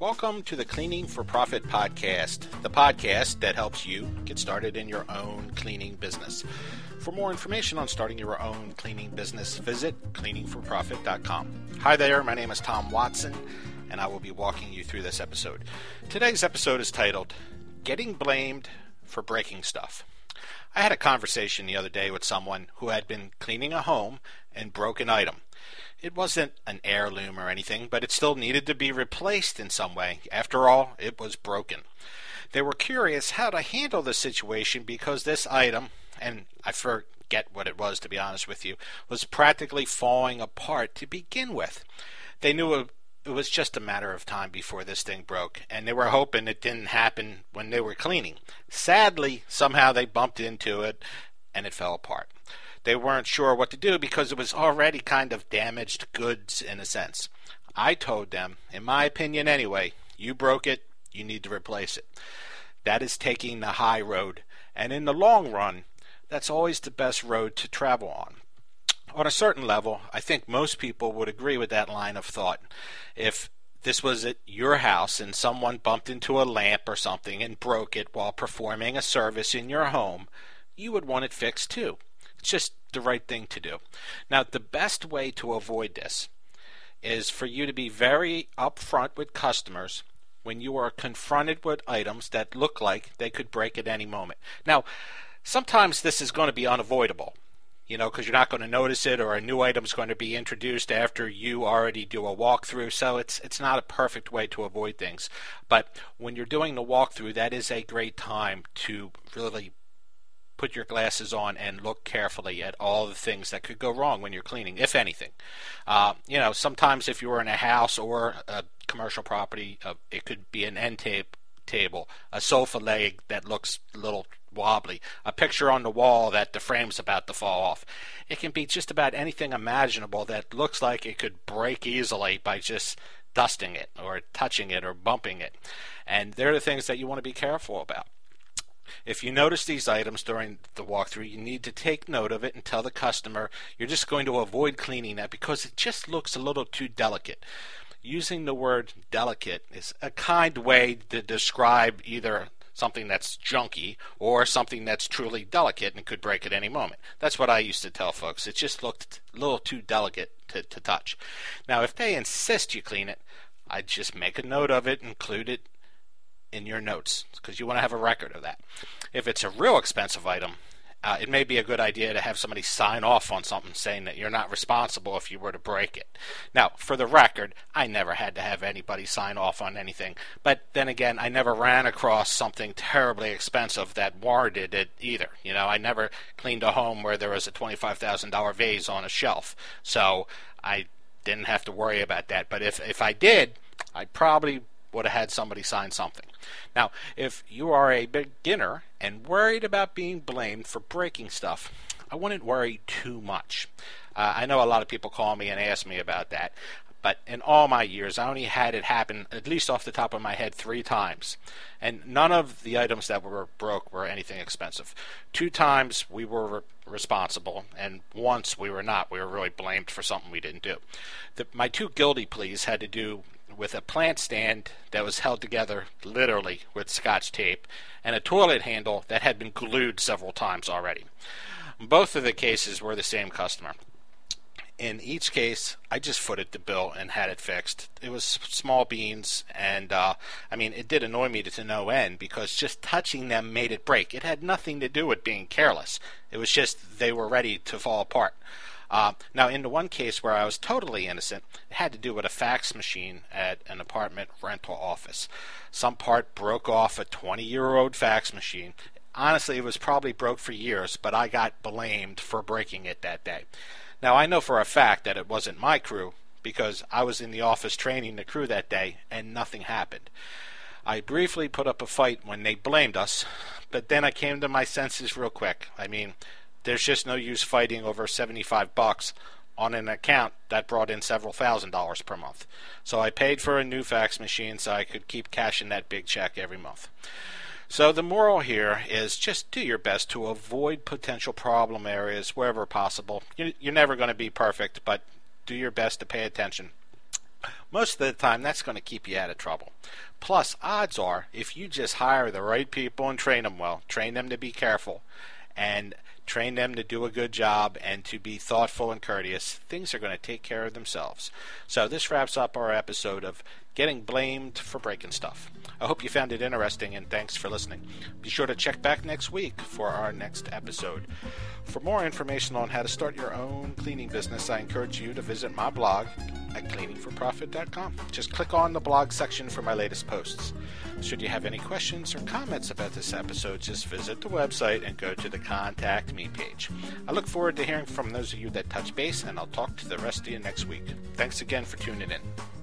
Welcome to the Cleaning for Profit podcast, the podcast that helps you get started in your own cleaning business. For more information on starting your own cleaning business, visit cleaningforprofit.com. Hi there, my name is Tom Watson, and I will be walking you through this episode. Today's episode is titled Getting Blamed for Breaking Stuff. I had a conversation the other day with someone who had been cleaning a home and broke an item. It wasn't an heirloom or anything, but it still needed to be replaced in some way. After all, it was broken. They were curious how to handle the situation because this item, and I forget what it was to be honest with you, was practically falling apart to begin with. They knew it, was just a matter of time before this thing broke, and they were hoping it didn't happen when they were cleaning. Sadly, somehow they bumped into it and it fell apart they weren't sure what to do because it was already kind of damaged goods in a sense. I told them, in my opinion anyway, you broke it, you need to replace it. That is taking the high road, and in the long run, that's always the best road to travel on. On a certain level, I think most people would agree with that line of thought. If this was at your house and someone bumped into a lamp or something and broke it while performing a service in your home, you would want it fixed too. It's just the right thing to do. Now, the best way to avoid this is for you to be very upfront with customers when you are confronted with items that look like they could break at any moment. Now, sometimes this is going to be unavoidable, you know, because you're not going to notice it, or a new item is going to be introduced after you already do a walkthrough. So it's it's not a perfect way to avoid things. But when you're doing the walkthrough, that is a great time to really put your glasses on and look carefully at all the things that could go wrong when you're cleaning, if anything. Uh, you know, sometimes if you're in a house or a commercial property, uh, it could be an end tape table, a sofa leg that looks a little wobbly, a picture on the wall that the frame's about to fall off. It can be just about anything imaginable that looks like it could break easily by just dusting it or touching it or bumping it. And they're the things that you want to be careful about. If you notice these items during the walkthrough, you need to take note of it and tell the customer you're just going to avoid cleaning that because it just looks a little too delicate. Using the word delicate is a kind way to describe either something that's junky or something that's truly delicate and could break at any moment. That's what I used to tell folks. It just looked a little too delicate to, to touch. Now, if they insist you clean it, I'd just make a note of it, include it in your notes because you want to have a record of that. If it's a real expensive item, uh, it may be a good idea to have somebody sign off on something saying that you're not responsible if you were to break it. Now, for the record, I never had to have anybody sign off on anything, but then again, I never ran across something terribly expensive that warranted it either. You know, I never cleaned a home where there was a $25,000 vase on a shelf, so I didn't have to worry about that. But if if I did, I probably would have had somebody sign something. Now, if you are a beginner and worried about being blamed for breaking stuff, I wouldn't worry too much. Uh, I know a lot of people call me and ask me about that, but in all my years, I only had it happen, at least off the top of my head, three times. And none of the items that were broke were anything expensive. Two times we were re- responsible, and once we were not. We were really blamed for something we didn't do. The, my two guilty pleas had to do with a plant stand that was held together literally with scotch tape and a toilet handle that had been glued several times already. Both of the cases were the same customer. In each case, I just footed the bill and had it fixed. It was small beans, and uh, I mean, it did annoy me to no end because just touching them made it break. It had nothing to do with being careless. It was just they were ready to fall apart. Uh, now, in the one case where I was totally innocent, it had to do with a fax machine at an apartment rental office. Some part broke off a 20 year old fax machine. Honestly, it was probably broke for years, but I got blamed for breaking it that day. Now, I know for a fact that it wasn't my crew because I was in the office training the crew that day and nothing happened. I briefly put up a fight when they blamed us, but then I came to my senses real quick. I mean, there's just no use fighting over 75 bucks on an account that brought in several thousand dollars per month. So I paid for a new fax machine so I could keep cashing that big check every month. So the moral here is just do your best to avoid potential problem areas wherever possible. You're never going to be perfect, but do your best to pay attention. Most of the time, that's going to keep you out of trouble. Plus, odds are, if you just hire the right people and train them well, train them to be careful, and train them to do a good job and to be thoughtful and courteous, things are going to take care of themselves. So, this wraps up our episode of Getting Blamed for Breaking Stuff. I hope you found it interesting and thanks for listening. Be sure to check back next week for our next episode. For more information on how to start your own cleaning business, I encourage you to visit my blog at cleaningforprofit.com. Just click on the blog section for my latest posts. Should you have any questions or comments about this episode, just visit the website and go to the Contact Me page. I look forward to hearing from those of you that touch base, and I'll talk to the rest of you next week. Thanks again for tuning in.